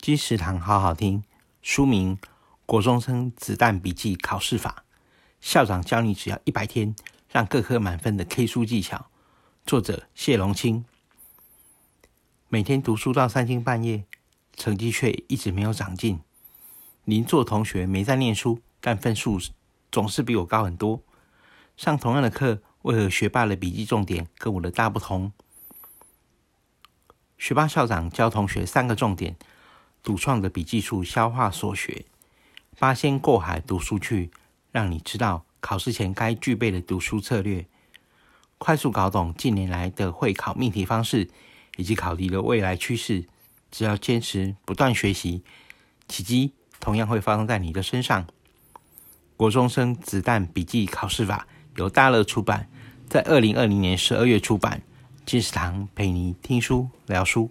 金石堂好好听，书名《国中生子弹笔记考试法》，校长教你只要一百天，让各科满分的 K 书技巧。作者谢龙清。每天读书到三更半夜，成绩却一直没有长进。邻座同学没在念书，但分数总是比我高很多。上同样的课，为何学霸的笔记重点跟我的大不同？学霸校长教同学三个重点。独创的笔记术，消化所学，八仙过海读书去，让你知道考试前该具备的读书策略，快速搞懂近年来的会考命题方式以及考题的未来趋势。只要坚持不断学习，奇迹同样会发生在你的身上。国中生子弹笔记考试法由大乐出版，在二零二零年十二月出版。金石堂陪你听书聊书。